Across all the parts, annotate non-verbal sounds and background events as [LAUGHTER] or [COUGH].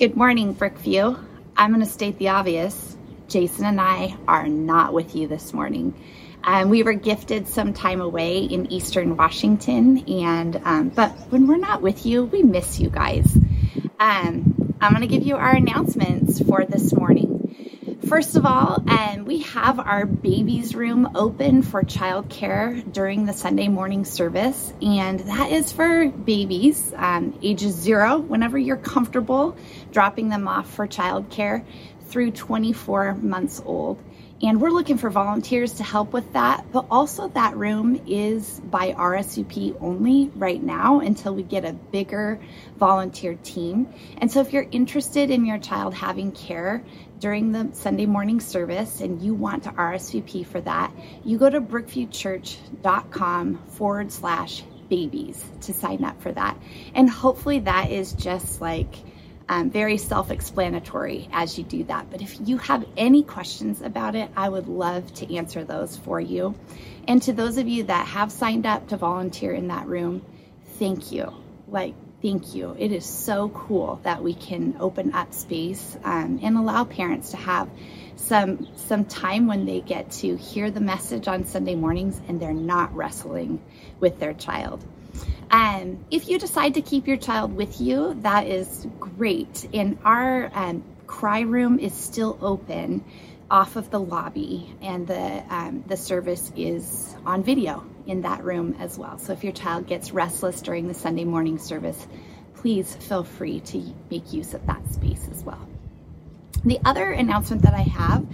Good morning, Brookview. I'm going to state the obvious. Jason and I are not with you this morning. Um, we were gifted some time away in Eastern Washington, and um, but when we're not with you, we miss you guys. Um, I'm going to give you our announcements for this morning. First of all, um, we have our babies room open for childcare during the Sunday morning service, and that is for babies um, ages zero, whenever you're comfortable dropping them off for childcare, through 24 months old. And we're looking for volunteers to help with that. But also, that room is by RSVP only right now until we get a bigger volunteer team. And so, if you're interested in your child having care during the Sunday morning service and you want to RSVP for that, you go to brookviewchurch.com forward slash babies to sign up for that. And hopefully, that is just like um, very self explanatory as you do that. But if you have any questions about it, I would love to answer those for you. And to those of you that have signed up to volunteer in that room, thank you. Like, thank you. It is so cool that we can open up space um, and allow parents to have some some time when they get to hear the message on Sunday mornings and they're not wrestling with their child. Um, if you decide to keep your child with you, that is great. And our um, cry room is still open off of the lobby, and the um, the service is on video in that room as well. So if your child gets restless during the Sunday morning service, please feel free to make use of that space as well. The other announcement that I have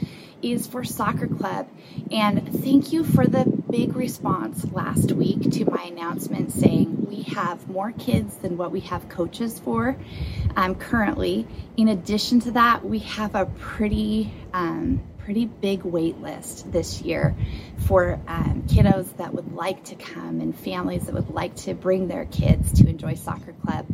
is for Soccer Club. And thank you for the big response last week to my announcement saying we have more kids than what we have coaches for um, currently. In addition to that, we have a pretty um, pretty big wait list this year for um, kiddos that would like to come and families that would like to bring their kids to enjoy soccer club.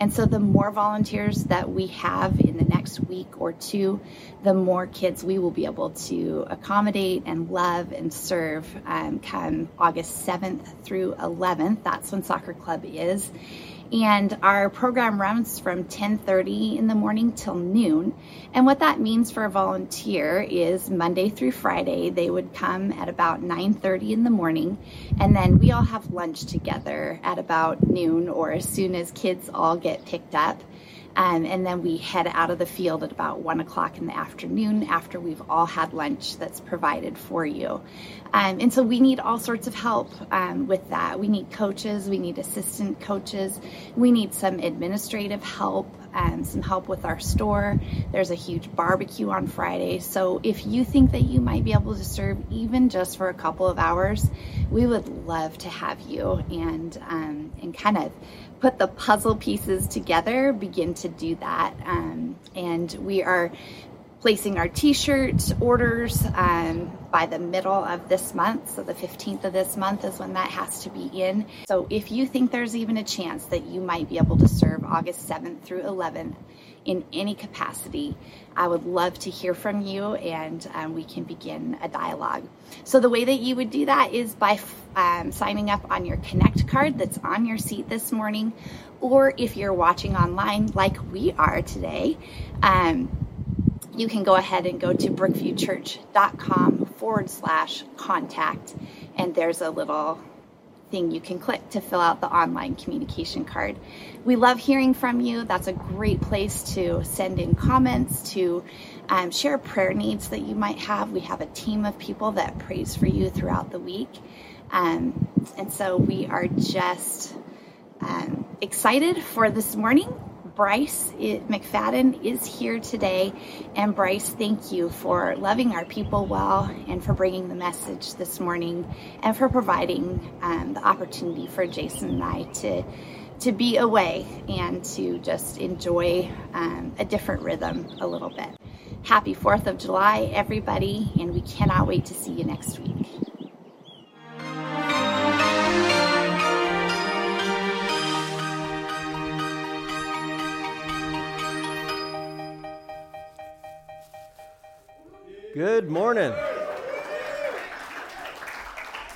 And so, the more volunteers that we have in the next week or two, the more kids we will be able to accommodate and love and serve um, come August 7th through 11th. That's when soccer club is and our program runs from 10:30 in the morning till noon. And what that means for a volunteer is Monday through Friday they would come at about 9:30 in the morning, and then we all have lunch together at about noon or as soon as kids all get picked up. Um, and then we head out of the field at about one o'clock in the afternoon after we've all had lunch that's provided for you. Um, and so we need all sorts of help um, with that. We need coaches, we need assistant coaches, we need some administrative help, um, some help with our store. There's a huge barbecue on Friday. So if you think that you might be able to serve even just for a couple of hours, we would love to have you and um, and kind of put the puzzle pieces together, begin to do that. Um, and we are placing our t-shirt orders um, by the middle of this month so the 15th of this month is when that has to be in so if you think there's even a chance that you might be able to serve august 7th through 11th in any capacity, I would love to hear from you and um, we can begin a dialogue. So, the way that you would do that is by um, signing up on your Connect card that's on your seat this morning, or if you're watching online like we are today, um, you can go ahead and go to brookviewchurch.com forward slash contact, and there's a little thing you can click to fill out the online communication card. We love hearing from you. That's a great place to send in comments, to um, share prayer needs that you might have. We have a team of people that prays for you throughout the week. Um, and so we are just um, excited for this morning Bryce McFadden is here today. And Bryce, thank you for loving our people well and for bringing the message this morning and for providing um, the opportunity for Jason and I to to be away and to just enjoy um, a different rhythm a little bit. Happy 4th of July, everybody, and we cannot wait to see you next week. Good morning.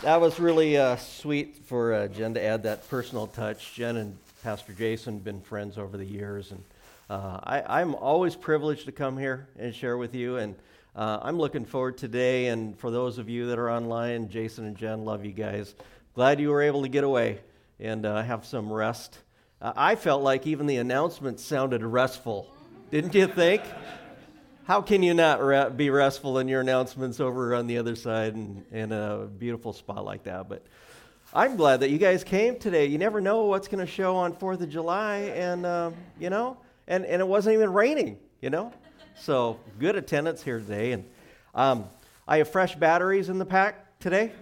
That was really uh, sweet for uh, Jen to add that personal touch. Jen and Pastor Jason have been friends over the years, and Uh, I, am always privileged to come here and share with you, and uh, I'm looking forward today. And for those of you that are online, Jason and Jen, love you guys. Glad you were able to get away and uh, have some rest. Uh, I felt like even the announcement sounded restful, didn't you think? How can you not be restful in your announcements over on the other side and in a beautiful spot like that? But I'm glad that you guys came today. You never know what's going to show on 4th of July, and, um, you know, and, and it wasn't even raining, you know? So good attendance here today. And um, I have fresh batteries in the pack today.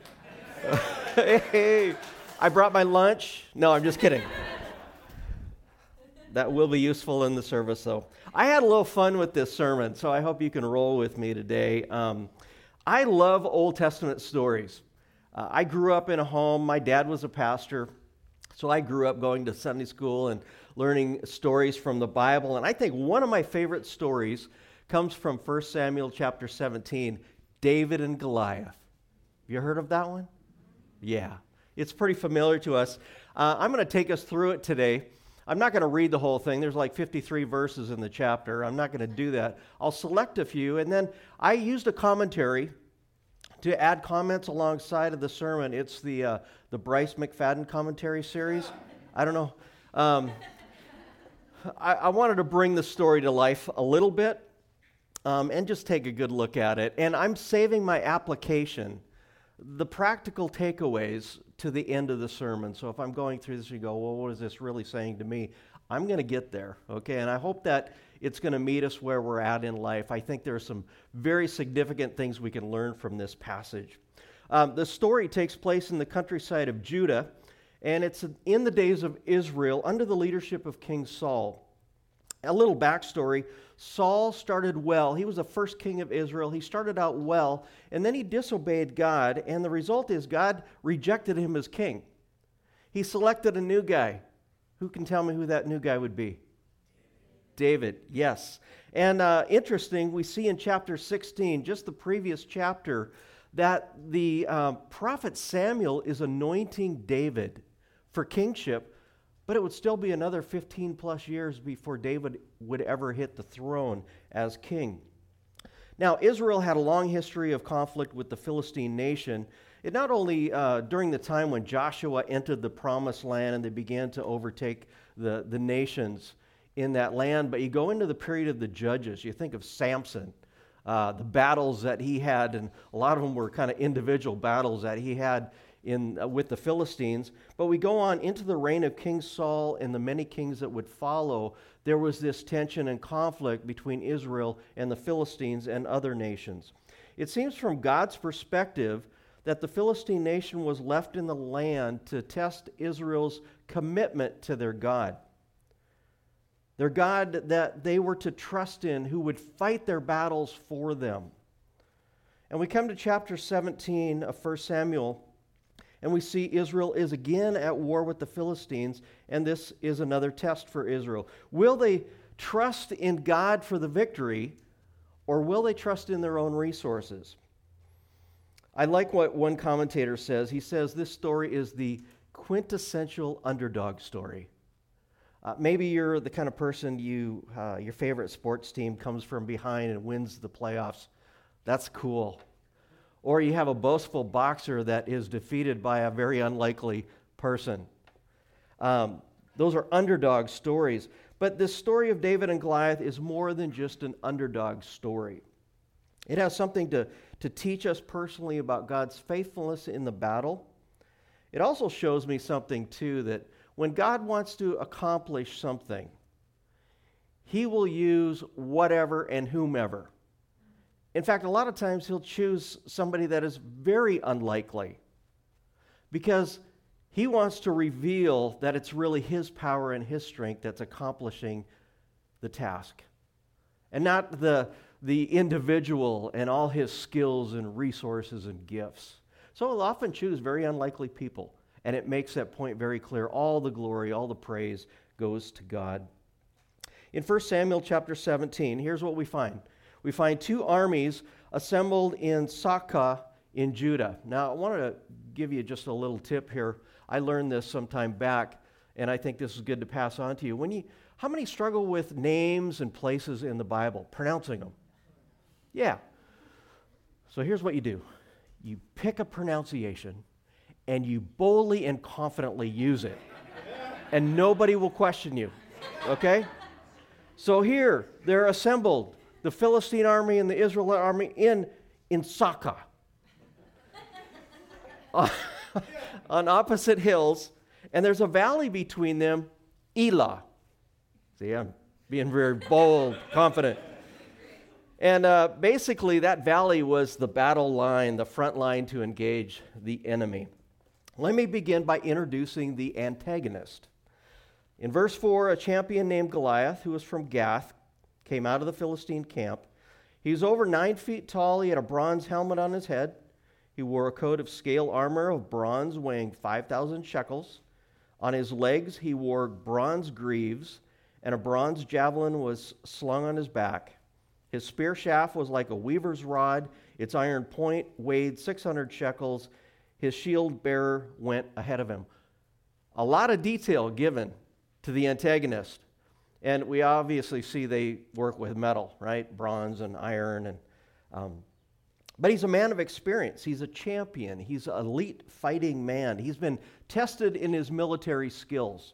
[LAUGHS] hey, I brought my lunch. No, I'm just kidding. That will be useful in the service, though. I had a little fun with this sermon, so I hope you can roll with me today. Um, I love Old Testament stories. Uh, I grew up in a home, my dad was a pastor, so I grew up going to Sunday school and learning stories from the Bible. And I think one of my favorite stories comes from 1 Samuel chapter 17 David and Goliath. Have you heard of that one? Yeah, it's pretty familiar to us. Uh, I'm going to take us through it today. I'm not going to read the whole thing. There's like 53 verses in the chapter. I'm not going to do that. I'll select a few, and then I used a commentary to add comments alongside of the sermon. It's the, uh, the Bryce McFadden commentary series. I don't know. Um, I, I, wanted to bring the story to life a little bit um, and just take a good look at it. And I'm saving my application, the practical takeaways, to the end of the sermon. So if I'm going through this, you go, well, what is this really saying to me? I'm going to get there, okay? And I hope that it's going to meet us where we're at in life. I think there are some very significant things we can learn from this passage. Um, the story takes place in the countryside of Judah and it's in the days of Israel under the leadership of King Saul. A little backstory Saul started well. He was the first king of Israel. He started out well, and then he disobeyed God, and the result is God rejected him as king. He selected a new guy. Who can tell me who that new guy would be? David, yes. And uh, interesting, we see in chapter 16, just the previous chapter, that the uh, prophet Samuel is anointing David for kingship, but it would still be another 15 plus years before David would ever hit the throne as king. Now, Israel had a long history of conflict with the Philistine nation. It not only uh, during the time when Joshua entered the promised land and they began to overtake the, the nations in that land, but you go into the period of the judges. You think of Samson, uh, the battles that he had, and a lot of them were kind of individual battles that he had in, uh, with the Philistines. But we go on into the reign of King Saul and the many kings that would follow. There was this tension and conflict between Israel and the Philistines and other nations. It seems from God's perspective that the Philistine nation was left in the land to test Israel's commitment to their God. Their God that they were to trust in, who would fight their battles for them. And we come to chapter 17 of 1 Samuel, and we see Israel is again at war with the Philistines, and this is another test for Israel. Will they trust in God for the victory, or will they trust in their own resources? I like what one commentator says. He says this story is the quintessential underdog story. Uh, maybe you're the kind of person you, uh, your favorite sports team comes from behind and wins the playoffs. That's cool or you have a boastful boxer that is defeated by a very unlikely person. Um, those are underdog stories. But this story of David and Goliath is more than just an underdog story. It has something to, to teach us personally about God's faithfulness in the battle. It also shows me something, too, that when God wants to accomplish something, He will use whatever and whomever. In fact, a lot of times he'll choose somebody that is very unlikely because he wants to reveal that it's really his power and his strength that's accomplishing the task and not the, the individual and all his skills and resources and gifts. So he'll often choose very unlikely people, and it makes that point very clear. All the glory, all the praise goes to God. In 1 Samuel chapter 17, here's what we find we find two armies assembled in Socoh in Judah. Now, I want to give you just a little tip here. I learned this some time back, and I think this is good to pass on to you. When you how many struggle with names and places in the Bible, pronouncing them? Yeah. So here's what you do you pick a pronunciation and you boldly and confidently use it, and nobody will question you. Okay? So here, they're assembled, the Philistine army and the Israelite army in, in Saka, [LAUGHS] on opposite hills, and there's a valley between them, Elah. See, I'm being very bold, [LAUGHS] confident. And uh, basically, that valley was the battle line, the front line to engage the enemy. Let me begin by introducing the antagonist. In verse 4, a champion named Goliath, who was from Gath, came out of the Philistine camp. He was over nine feet tall. He had a bronze helmet on his head. He wore a coat of scale armor of bronze weighing 5,000 shekels. On his legs, he wore bronze greaves, and a bronze javelin was slung on his back. His spear shaft was like a weaver's rod. Its iron point weighed 600 shekels. His shield bearer went ahead of him. A lot of detail given to the antagonist. And we obviously see they work with metal, right? Bronze and iron. And, um, but he's a man of experience. He's a champion. He's an elite fighting man. He's been tested in his military skills.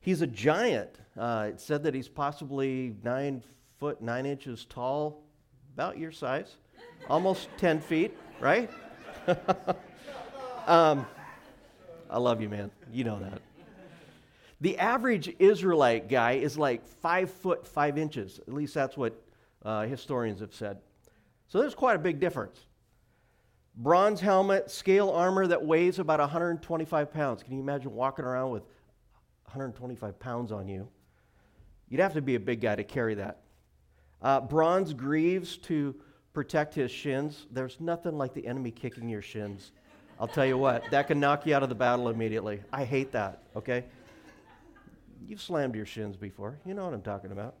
He's a giant. Uh, it said that he's possibly nine foot nine inches tall, about your size, [LAUGHS] almost 10 feet, right? [LAUGHS] um, I love you, man. You know that. The average Israelite guy is like five foot five inches. At least that's what uh, historians have said. So there's quite a big difference. Bronze helmet, scale armor that weighs about 125 pounds. Can you imagine walking around with 125 pounds on you? You'd have to be a big guy to carry that. Uh, bronze greaves to protect his shins. There's nothing like the enemy kicking your shins. I'll tell you what, that can knock you out of the battle immediately. I hate that, okay? You've slammed your shins before. You know what I'm talking about.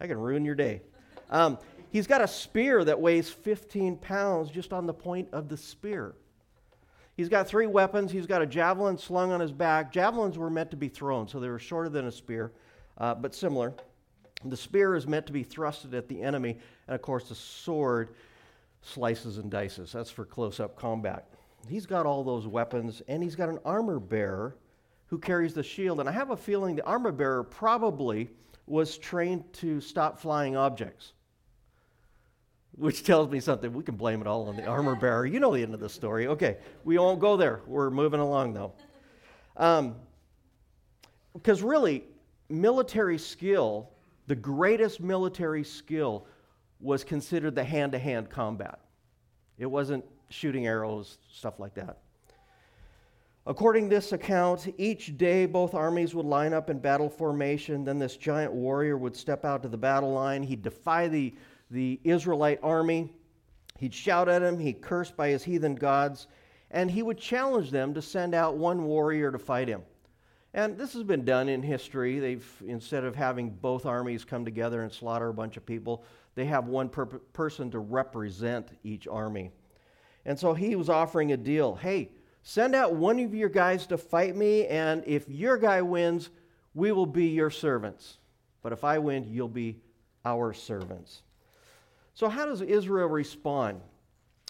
I can ruin your day. Um, he's got a spear that weighs 15 pounds just on the point of the spear. He's got three weapons. He's got a javelin slung on his back. Javelins were meant to be thrown, so they were shorter than a spear, uh, but similar. The spear is meant to be thrusted at the enemy, and of course, the sword slices and dices. That's for close up combat. He's got all those weapons, and he's got an armor bearer who carries the shield. And I have a feeling the armor bearer probably was trained to stop flying objects, which tells me something. We can blame it all on the armor [LAUGHS] bearer. You know the end of the story. Okay, we won't go there. We're moving along though. Because um, really, military skill, the greatest military skill, was considered the hand to hand combat. It wasn't shooting arrows, stuff like that. According to this account, each day both armies would line up in battle formation. Then this giant warrior would step out to the battle line. He'd defy the, the Israelite army. He'd shout at them. He'd curse by his heathen gods. And he would challenge them to send out one warrior to fight him. And this has been done in history. They've, instead of having both armies come together and slaughter a bunch of people, they have one per- person to represent each army. And so he was offering a deal. Hey, Send out one of your guys to fight me, and if your guy wins, we will be your servants. But if I win, you'll be our servants. So, how does Israel respond?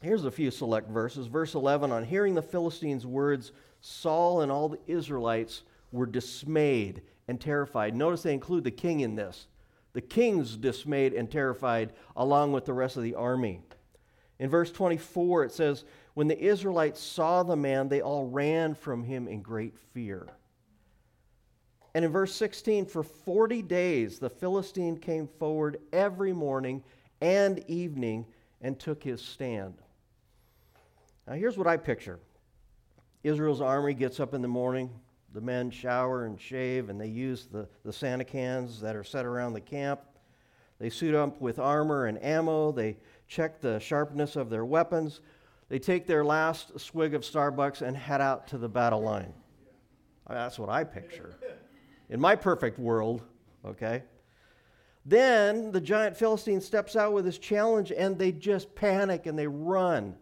Here's a few select verses. Verse 11 On hearing the Philistines' words, Saul and all the Israelites were dismayed and terrified. Notice they include the king in this. The king's dismayed and terrified, along with the rest of the army. In verse 24, it says, when the Israelites saw the man, they all ran from him in great fear. And in verse 16, for 40 days the Philistine came forward every morning and evening and took his stand. Now, here's what I picture Israel's army gets up in the morning, the men shower and shave, and they use the, the Santa cans that are set around the camp. They suit up with armor and ammo, they check the sharpness of their weapons. They take their last swig of Starbucks and head out to the battle line. That's what I picture. In my perfect world, okay? Then the giant Philistine steps out with his challenge and they just panic and they run.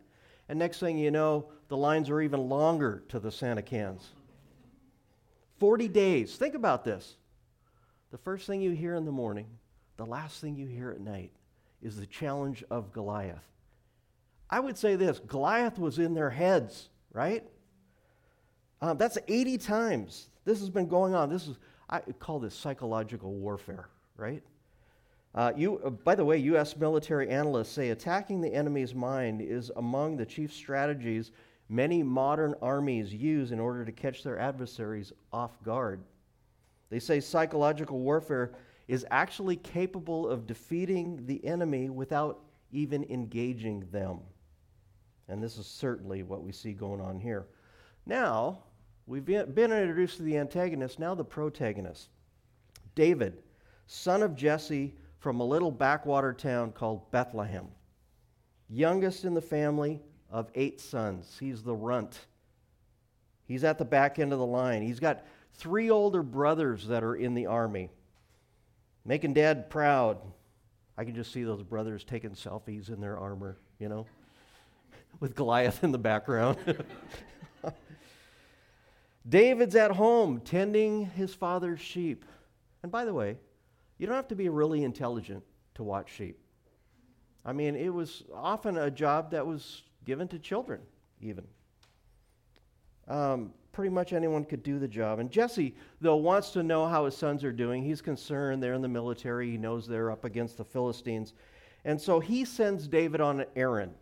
And next thing you know, the lines are even longer to the Santa cans. 40 days. Think about this. the first thing you hear in the morning, the last thing you hear at night is the challenge of Goliath. I would say this Goliath was in their heads, right? Um, that's 80 times this has been going on. This is, I call this psychological warfare, right? Uh, you, uh, by the way, U.S. military analysts say attacking the enemy's mind is among the chief strategies many modern armies use in order to catch their adversaries off guard. They say psychological warfare is actually capable of defeating the enemy without even engaging them. And this is certainly what we see going on here. Now, we've been introduced to the antagonist, now the protagonist. David, son of Jesse from a little backwater town called Bethlehem. Youngest in the family of eight sons. He's the runt. He's at the back end of the line. He's got three older brothers that are in the army, making dad proud. I can just see those brothers taking selfies in their armor, you know, with Goliath in the background. [LAUGHS] David's at home tending his father's sheep. And by the way, you don't have to be really intelligent to watch sheep. I mean, it was often a job that was given to children, even. Um, pretty much anyone could do the job. And Jesse, though, wants to know how his sons are doing. He's concerned. They're in the military. He knows they're up against the Philistines. And so he sends David on an errand.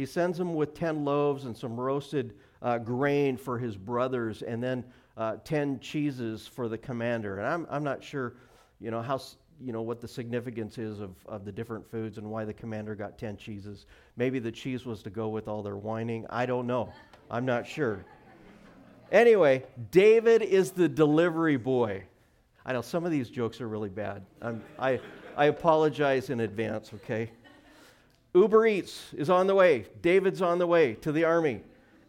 He sends him with 10 loaves and some roasted uh, grain for his brothers, and then uh, 10 cheeses for the commander. And I'm, I'm not sure, you know, how, you know, what the significance is of, of the different foods and why the commander got 10 cheeses. Maybe the cheese was to go with all their whining. I don't know. I'm not sure. Anyway, David is the delivery boy. I know some of these jokes are really bad. I'm, I, I apologize in advance, okay? Uber Eats is on the way. David's on the way to the army.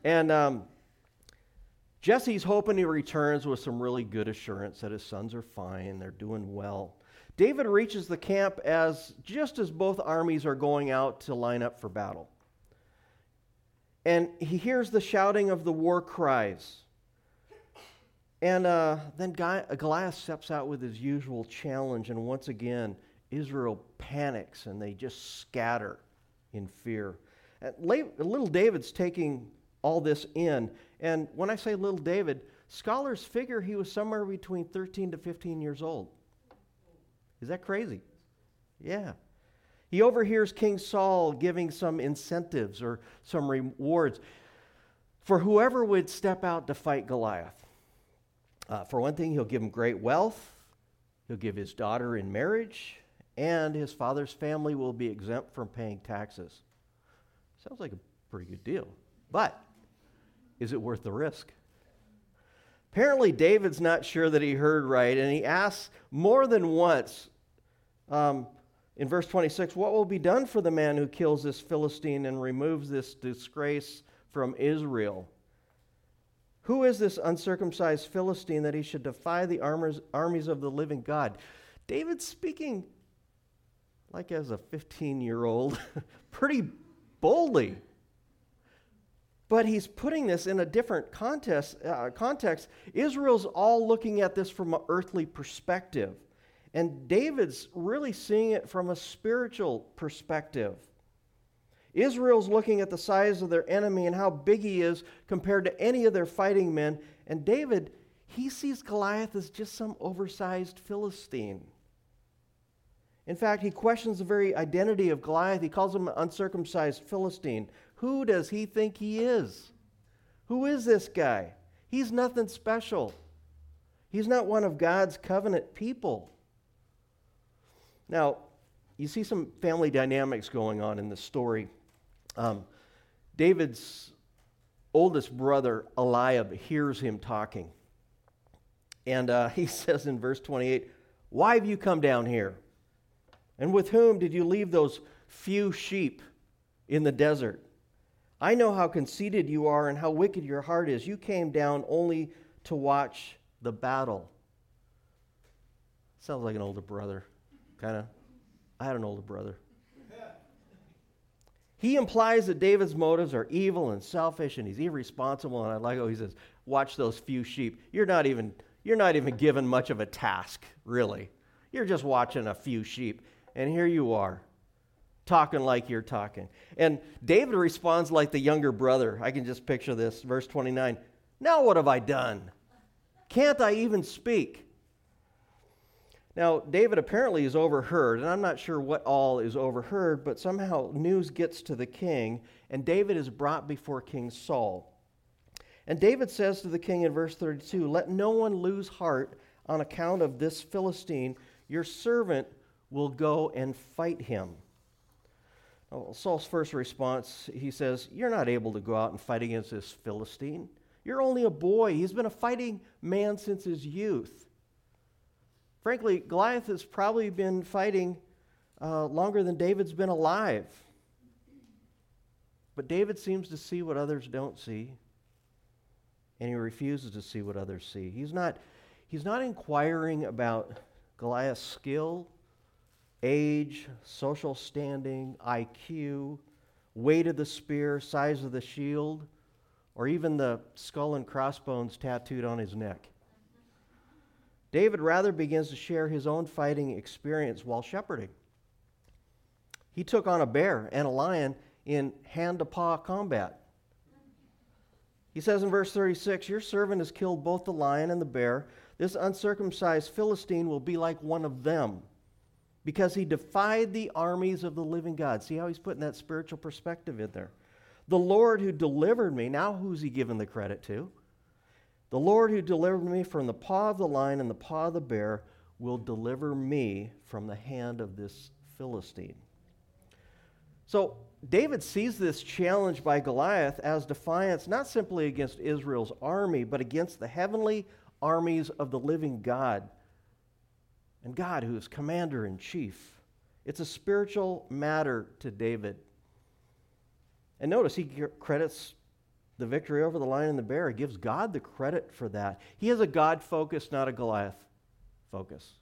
And um, Jesse's hoping he returns with some really good assurance that his sons are fine, they're doing well. David reaches the camp as just as both armies are going out to line up for battle. And he hears the shouting of the war cries. And uh, then Goliath steps out with his usual challenge, and once again, Israel panics and they just scatter in fear. And little David's taking all this in. And when I say little David, scholars figure he was somewhere between 13 to 15 years old. Is that crazy? Yeah. He overhears King Saul giving some incentives or some rewards for whoever would step out to fight Goliath. Uh, for one thing, he'll give him great wealth, he'll give his daughter in marriage, and his father's family will be exempt from paying taxes. Sounds like a pretty good deal. But is it worth the risk? Apparently, David's not sure that he heard right, and he asks more than once um, in verse 26 What will be done for the man who kills this Philistine and removes this disgrace from Israel? Who is this uncircumcised Philistine that he should defy the armies of the living God? David's speaking like as a 15 year old, [LAUGHS] pretty boldly. But he's putting this in a different context, uh, context. Israel's all looking at this from an earthly perspective. And David's really seeing it from a spiritual perspective. Israel's looking at the size of their enemy and how big he is compared to any of their fighting men. And David, he sees Goliath as just some oversized Philistine. In fact, he questions the very identity of Goliath. He calls him an uncircumcised Philistine. Who does he think he is? Who is this guy? He's nothing special. He's not one of God's covenant people. Now, you see some family dynamics going on in this story. Um, David's oldest brother, Eliab, hears him talking. And uh, [LAUGHS] he says in verse 28, Why have you come down here? And with whom did you leave those few sheep in the desert? I know how conceited you are and how wicked your heart is. You came down only to watch the battle. Sounds like an older brother, kind of. I had an older brother. He implies that David's motives are evil and selfish and he's irresponsible. And I like how he says, Watch those few sheep. You're not even, you're not even given much of a task, really. You're just watching a few sheep, and here you are, talking like you're talking. And David responds like the younger brother. I can just picture this. Verse 29 Now what have I done? Can't I even speak? Now, David apparently is overheard, and I'm not sure what all is overheard, but somehow news gets to the king, and David is brought before King Saul. And David says to the king in verse 32 Let no one lose heart on account of this Philistine. Your servant will go and fight him. Well, Saul's first response, he says, You're not able to go out and fight against this Philistine. You're only a boy. He's been a fighting man since his youth. Frankly, Goliath has probably been fighting uh, longer than David's been alive. But David seems to see what others don't see, and he refuses to see what others see. He's not, he's not inquiring about Goliath's skill, age, social standing, IQ, weight of the spear, size of the shield, or even the skull and crossbones tattooed on his neck. David rather begins to share his own fighting experience while shepherding. He took on a bear and a lion in hand to paw combat. He says in verse 36 Your servant has killed both the lion and the bear. This uncircumcised Philistine will be like one of them because he defied the armies of the living God. See how he's putting that spiritual perspective in there. The Lord who delivered me, now who's he giving the credit to? The Lord who delivered me from the paw of the lion and the paw of the bear will deliver me from the hand of this Philistine. So David sees this challenge by Goliath as defiance not simply against Israel's army, but against the heavenly armies of the living God and God, who is commander in chief. It's a spiritual matter to David. And notice he credits the victory over the lion and the bear. He gives God the credit for that. He has a God focus, not a Goliath focus.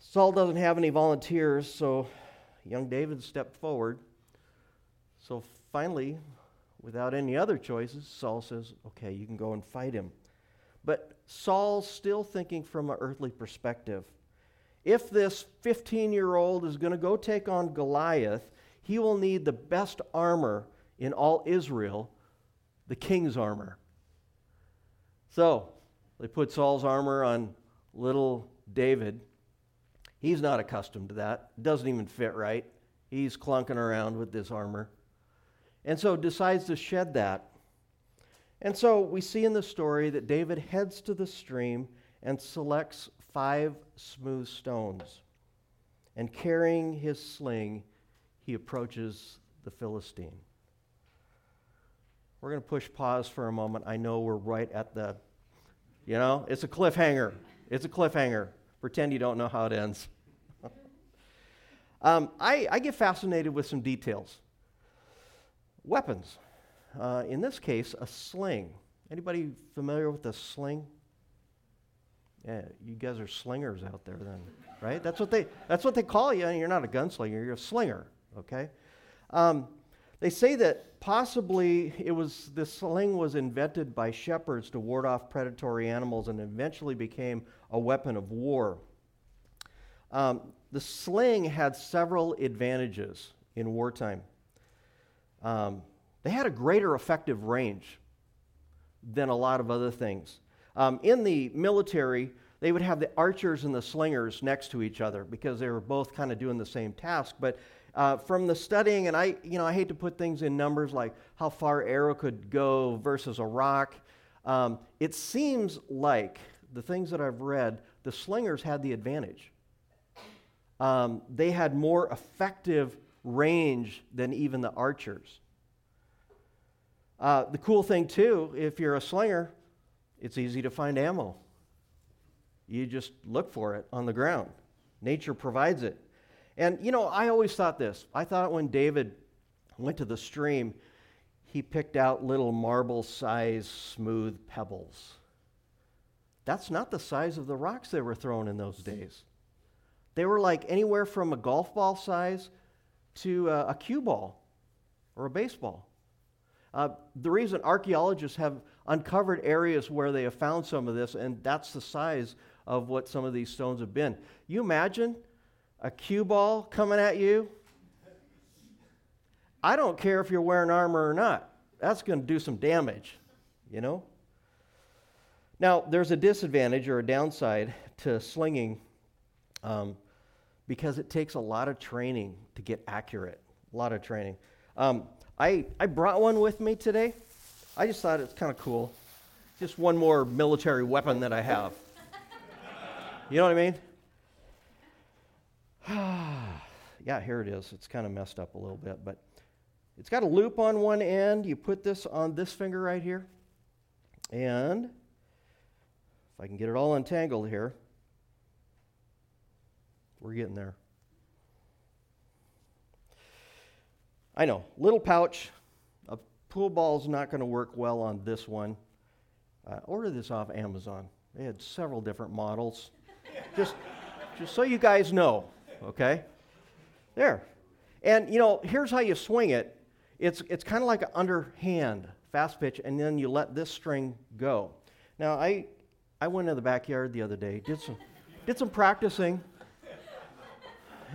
Saul doesn't have any volunteers, so young David stepped forward. So finally, without any other choices, Saul says, Okay, you can go and fight him. But Saul's still thinking from an earthly perspective. If this 15 year old is going to go take on Goliath, he will need the best armor in all Israel the king's armor. So they put Saul's armor on little David. He's not accustomed to that. Doesn't even fit right. He's clunking around with this armor. And so decides to shed that. And so we see in the story that David heads to the stream and selects five smooth stones. And carrying his sling, he approaches the Philistine. We're going to push pause for a moment. I know we're right at the, you know, it's a cliffhanger. It's a cliffhanger. Pretend you don't know how it ends. [LAUGHS] um, I, I, get fascinated with some details. Weapons. Uh, in this case, a sling. Anybody familiar with a sling? Yeah, you guys are slingers out there then, right? That's what they, that's what they call you. and You're not a gunslinger, you're a slinger, okay? Um, they say that possibly it was this sling was invented by shepherds to ward off predatory animals and eventually became a weapon of war. Um, the sling had several advantages in wartime. Um, they had a greater effective range than a lot of other things. Um, in the military, they would have the archers and the slingers next to each other because they were both kind of doing the same task. But uh, from the studying, and I, you know, I hate to put things in numbers like how far arrow could go versus a rock. Um, it seems like the things that I've read, the slingers had the advantage. Um, they had more effective range than even the archers. Uh, the cool thing, too, if you're a slinger, it's easy to find ammo. You just look for it on the ground. Nature provides it. And, you know, I always thought this. I thought when David went to the stream, he picked out little marble sized smooth pebbles. That's not the size of the rocks they were throwing in those days. They were like anywhere from a golf ball size to a, a cue ball or a baseball. Uh, the reason archaeologists have uncovered areas where they have found some of this, and that's the size of what some of these stones have been. You imagine a cue ball coming at you? I don't care if you're wearing armor or not. That's going to do some damage, you know? Now, there's a disadvantage or a downside to slinging um, because it takes a lot of training to get accurate. A lot of training. Um, I, I brought one with me today. I just thought it's kind of cool. Just one more military weapon that I have. You know what I mean? [SIGHS] yeah, here it is. It's kind of messed up a little bit, but it's got a loop on one end. You put this on this finger right here. And if I can get it all untangled here, we're getting there. I know, little pouch. A pool ball's not going to work well on this one. Uh, order this off Amazon. They had several different models. just, just so you guys know, okay? There. And, you know, here's how you swing it it's, it's kind of like an underhand fast pitch, and then you let this string go. Now, I, I went in the backyard the other day, did some, did some practicing,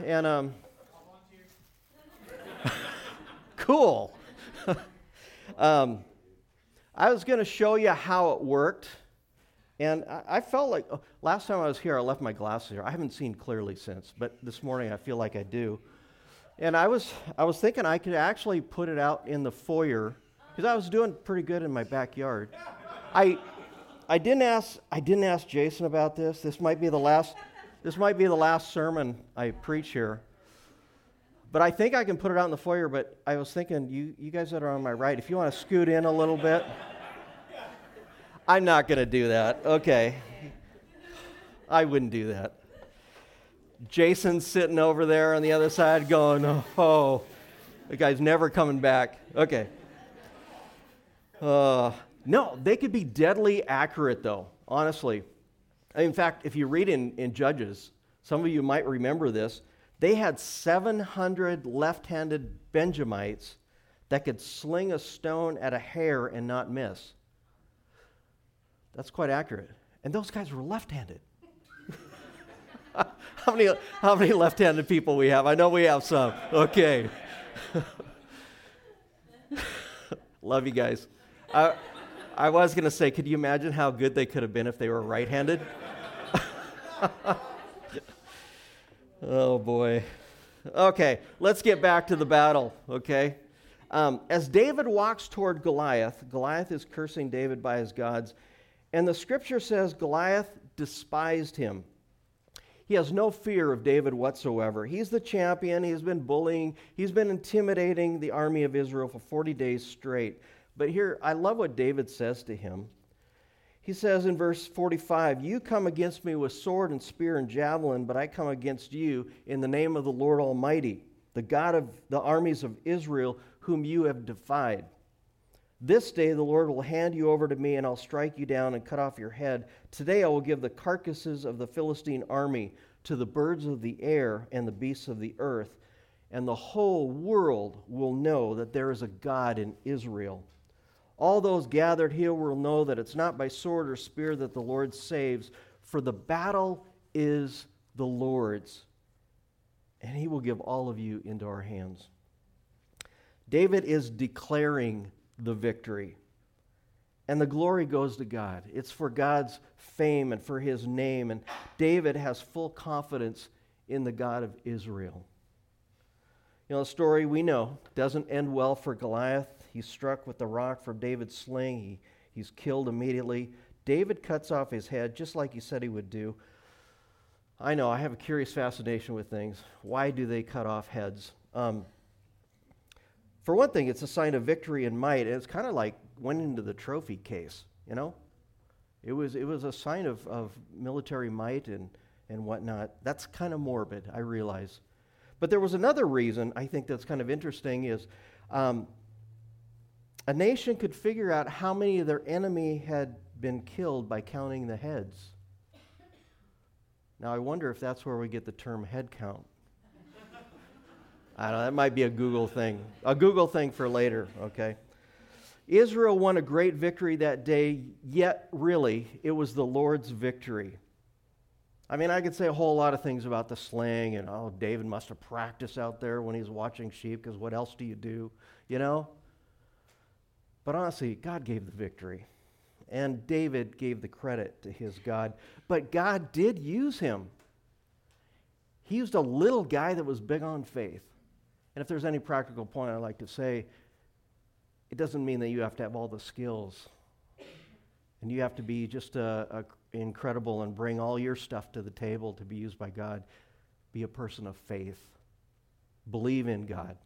and um, cool. [LAUGHS] um, I was going to show you how it worked. And I, felt like oh, last time I was here, I left my glasses here. I haven't seen clearly since, but this morning I feel like I do. And I was, I was thinking I could actually put it out in the foyer because I was doing pretty good in my backyard. I, I didn't ask, I didn't ask Jason about this. This might be the last, this might be the last sermon I preach here. But I think I can put it out in the foyer. But I was thinking, you, you guys that are on my right, if you want to scoot in a little bit, I'm not going to do that. Okay. I wouldn't do that. Jason's sitting over there on the other side going, oh, the guy's never coming back. Okay. Uh, no, they could be deadly accurate, though, honestly. In fact, if you read in, in Judges, some of you might remember this. They had 700 left handed Benjamites that could sling a stone at a hair and not miss. That's quite accurate. And those guys were left handed. [LAUGHS] how many, how many left handed people we have? I know we have some. Okay. [LAUGHS] Love you guys. I, I was going to say, could you imagine how good they could have been if they were right handed? [LAUGHS] oh, boy. Okay, let's get back to the battle, okay? Um, as David walks toward Goliath, Goliath is cursing David by his gods, and the scripture says Goliath despised him. He has no fear of David whatsoever. He's the champion. He's been bullying, he's been intimidating the army of Israel for 40 days straight. But here, I love what David says to him. He says in verse 45, You come against me with sword and spear and javelin, but I come against you in the name of the Lord Almighty, the God of the armies of Israel, whom you have defied. This day the Lord will hand you over to me, and I'll strike you down and cut off your head. Today I will give the carcasses of the Philistine army to the birds of the air and the beasts of the earth, and the whole world will know that there is a God in Israel. All those gathered here will know that it's not by sword or spear that the Lord saves, for the battle is the Lord's, and he will give all of you into our hands. David is declaring the victory. And the glory goes to God. It's for God's fame and for his name. And David has full confidence in the God of Israel. You know, the story we know doesn't end well for Goliath. He's struck with the rock from David's sling. He, he's killed immediately. David cuts off his head just like he said he would do. I know, I have a curious fascination with things. Why do they cut off heads? Um, for one thing, it's a sign of victory and might. And it's kind of like went into the trophy case, you know? It was, it was a sign of, of military might and, and whatnot. That's kind of morbid, I realize. But there was another reason I think that's kind of interesting is um, a nation could figure out how many of their enemy had been killed by counting the heads. Now, I wonder if that's where we get the term head count. I don't know, that might be a Google thing. A Google thing for later, okay? Israel won a great victory that day, yet, really, it was the Lord's victory. I mean, I could say a whole lot of things about the sling, and oh, David must have practiced out there when he's watching sheep, because what else do you do? You know? But honestly, God gave the victory. And David gave the credit to his God. But God did use him. He used a little guy that was big on faith. And if there's any practical point I'd like to say, it doesn't mean that you have to have all the skills. And you have to be just a, a incredible and bring all your stuff to the table to be used by God. Be a person of faith. Believe in God.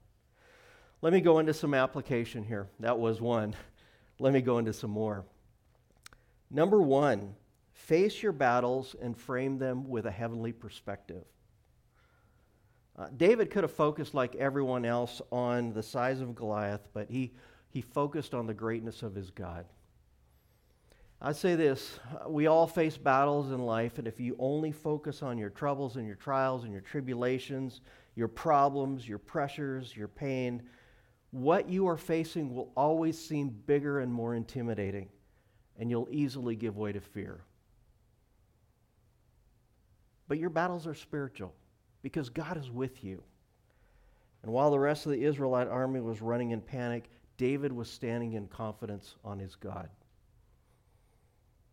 Let me go into some application here. That was one. [LAUGHS] Let me go into some more. Number one, face your battles and frame them with a heavenly perspective. Uh, David could have focused, like everyone else, on the size of Goliath, but he, he focused on the greatness of his God. I say this uh, we all face battles in life, and if you only focus on your troubles and your trials and your tribulations, your problems, your pressures, your pain, what you are facing will always seem bigger and more intimidating, and you'll easily give way to fear. But your battles are spiritual because God is with you. And while the rest of the Israelite army was running in panic, David was standing in confidence on his God.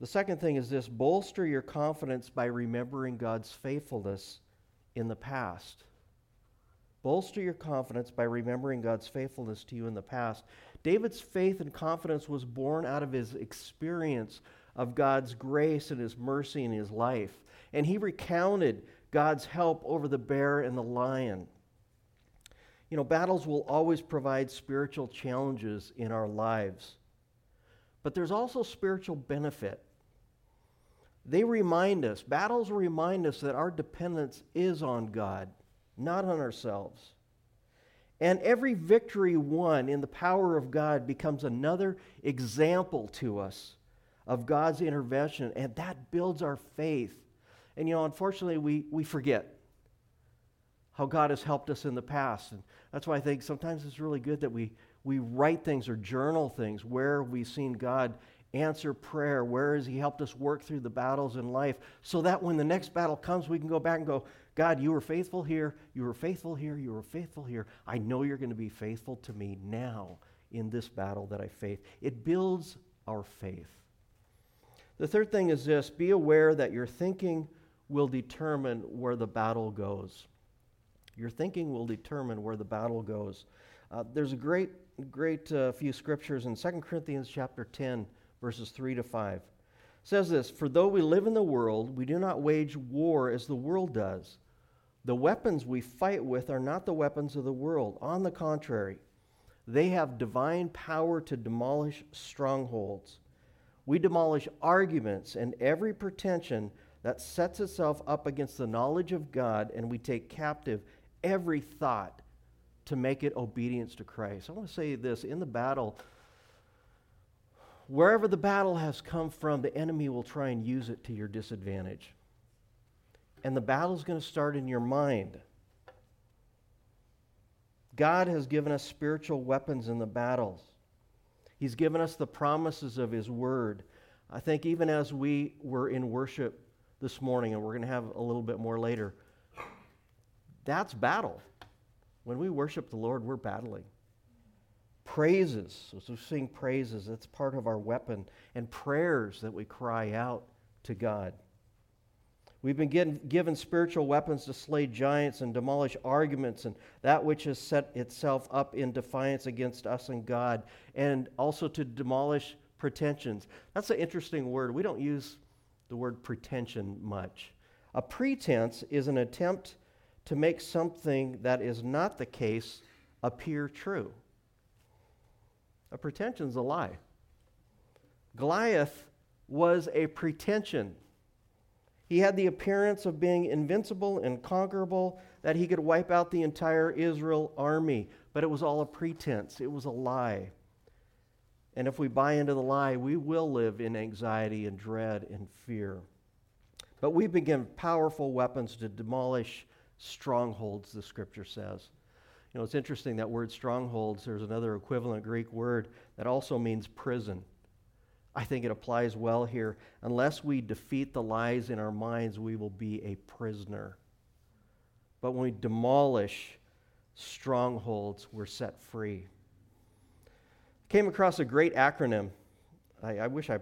The second thing is this bolster your confidence by remembering God's faithfulness in the past. Bolster your confidence by remembering God's faithfulness to you in the past. David's faith and confidence was born out of his experience of God's grace and his mercy in his life. And he recounted God's help over the bear and the lion. You know, battles will always provide spiritual challenges in our lives, but there's also spiritual benefit. They remind us, battles remind us that our dependence is on God, not on ourselves. And every victory won in the power of God becomes another example to us of God's intervention, and that builds our faith and you know, unfortunately, we, we forget how God has helped us in the past. And that's why I think sometimes it's really good that we, we write things or journal things where we've seen God answer prayer, where has He helped us work through the battles in life, so that when the next battle comes, we can go back and go, God, you were faithful here, you were faithful here, you were faithful here. I know you're going to be faithful to me now in this battle that I face. It builds our faith. The third thing is this be aware that your thinking will determine where the battle goes. Your thinking will determine where the battle goes. Uh, there's a great, great uh, few scriptures in 2 Corinthians chapter 10, verses 3 to 5. It says this For though we live in the world, we do not wage war as the world does. The weapons we fight with are not the weapons of the world. On the contrary, they have divine power to demolish strongholds. We demolish arguments and every pretension that sets itself up against the knowledge of God, and we take captive every thought to make it obedience to Christ. I want to say this in the battle, wherever the battle has come from, the enemy will try and use it to your disadvantage. And the battle is going to start in your mind. God has given us spiritual weapons in the battles. He's given us the promises of His Word. I think even as we were in worship this morning, and we're going to have a little bit more later. That's battle. When we worship the Lord, we're battling. Praises, we sing praises, that's part of our weapon, and prayers that we cry out to God. We've been given, given spiritual weapons to slay giants and demolish arguments and that which has set itself up in defiance against us and God, and also to demolish pretensions. That's an interesting word. We don't use the word pretension much. A pretense is an attempt to make something that is not the case appear true. A pretension is a lie. Goliath was a pretension. He had the appearance of being invincible and conquerable, that he could wipe out the entire Israel army, but it was all a pretense. It was a lie. And if we buy into the lie, we will live in anxiety and dread and fear. But we've been given powerful weapons to demolish strongholds, the scripture says. You know, it's interesting that word strongholds, there's another equivalent Greek word that also means prison. I think it applies well here. Unless we defeat the lies in our minds, we will be a prisoner. But when we demolish strongholds, we're set free. Came across a great acronym. I, I wish I,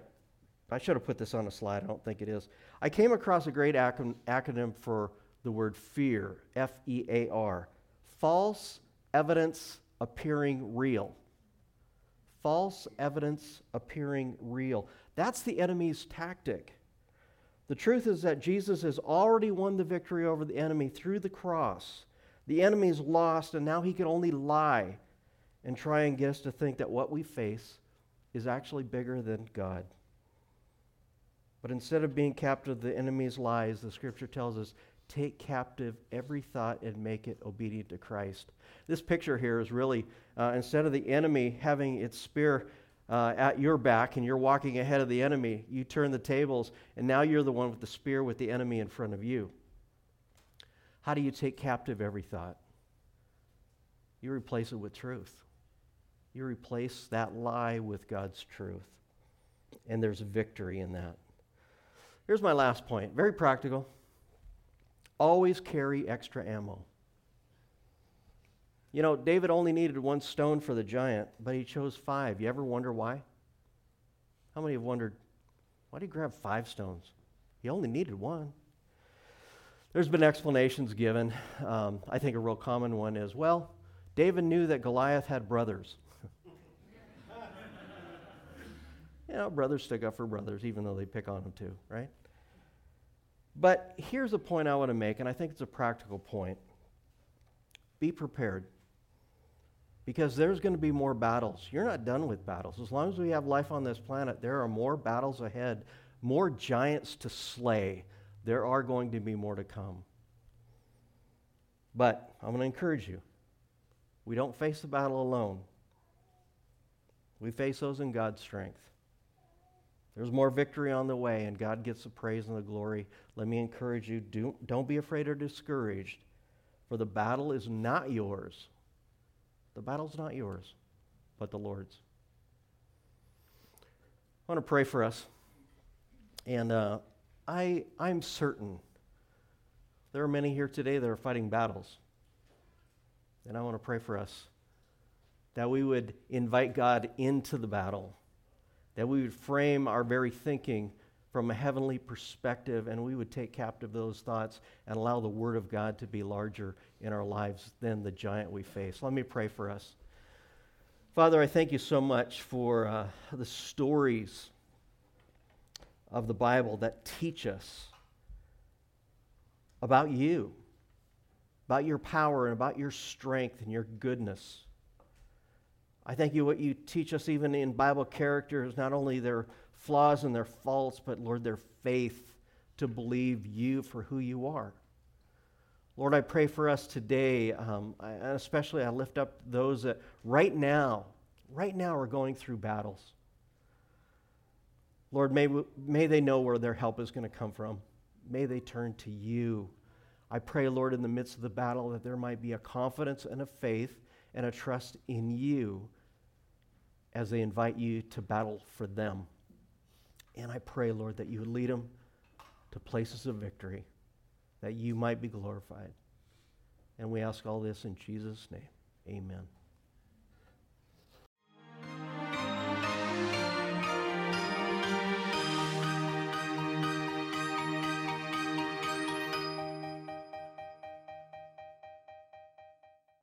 I should have put this on a slide. I don't think it is. I came across a great acronym for the word fear, F E A R. False evidence appearing real. False evidence appearing real. That's the enemy's tactic. The truth is that Jesus has already won the victory over the enemy through the cross. The enemy is lost, and now he can only lie and try and get us to think that what we face is actually bigger than God. But instead of being captive to the enemy's lies, the scripture tells us take captive every thought and make it obedient to Christ. This picture here is really, uh, instead of the enemy having its spear uh, at your back and you're walking ahead of the enemy, you turn the tables and now you're the one with the spear with the enemy in front of you. How do you take captive every thought? You replace it with truth. You replace that lie with God's truth. And there's victory in that. Here's my last point very practical. Always carry extra ammo. You know, David only needed one stone for the giant, but he chose five. You ever wonder why? How many have wondered, why did he grab five stones? He only needed one. There's been explanations given. Um, I think a real common one is well, David knew that Goliath had brothers. [LAUGHS] you know, brothers stick up for brothers, even though they pick on them too, right? But here's a point I want to make, and I think it's a practical point. Be prepared. Because there's going to be more battles. You're not done with battles. As long as we have life on this planet, there are more battles ahead, more giants to slay. There are going to be more to come. But I'm going to encourage you we don't face the battle alone, we face those in God's strength. There's more victory on the way, and God gets the praise and the glory. Let me encourage you do, don't be afraid or discouraged, for the battle is not yours. The battle's not yours, but the Lord's. I want to pray for us. And uh, I, I'm certain there are many here today that are fighting battles. And I want to pray for us that we would invite God into the battle that we would frame our very thinking from a heavenly perspective and we would take captive those thoughts and allow the Word of God to be larger in our lives than the giant we face. Let me pray for us. Father, I thank you so much for uh, the stories of the Bible that teach us about you, about your power, and about your strength and your goodness. I thank you what you teach us even in Bible characters, not only their flaws and their faults, but Lord, their faith to believe you for who you are. Lord, I pray for us today, um, I, especially I lift up those that right now, right now are going through battles. Lord, may, may they know where their help is going to come from. May they turn to you. I pray, Lord, in the midst of the battle, that there might be a confidence and a faith and a trust in you as they invite you to battle for them. And I pray, Lord, that you would lead them to places of victory, that you might be glorified. And we ask all this in Jesus' name. Amen.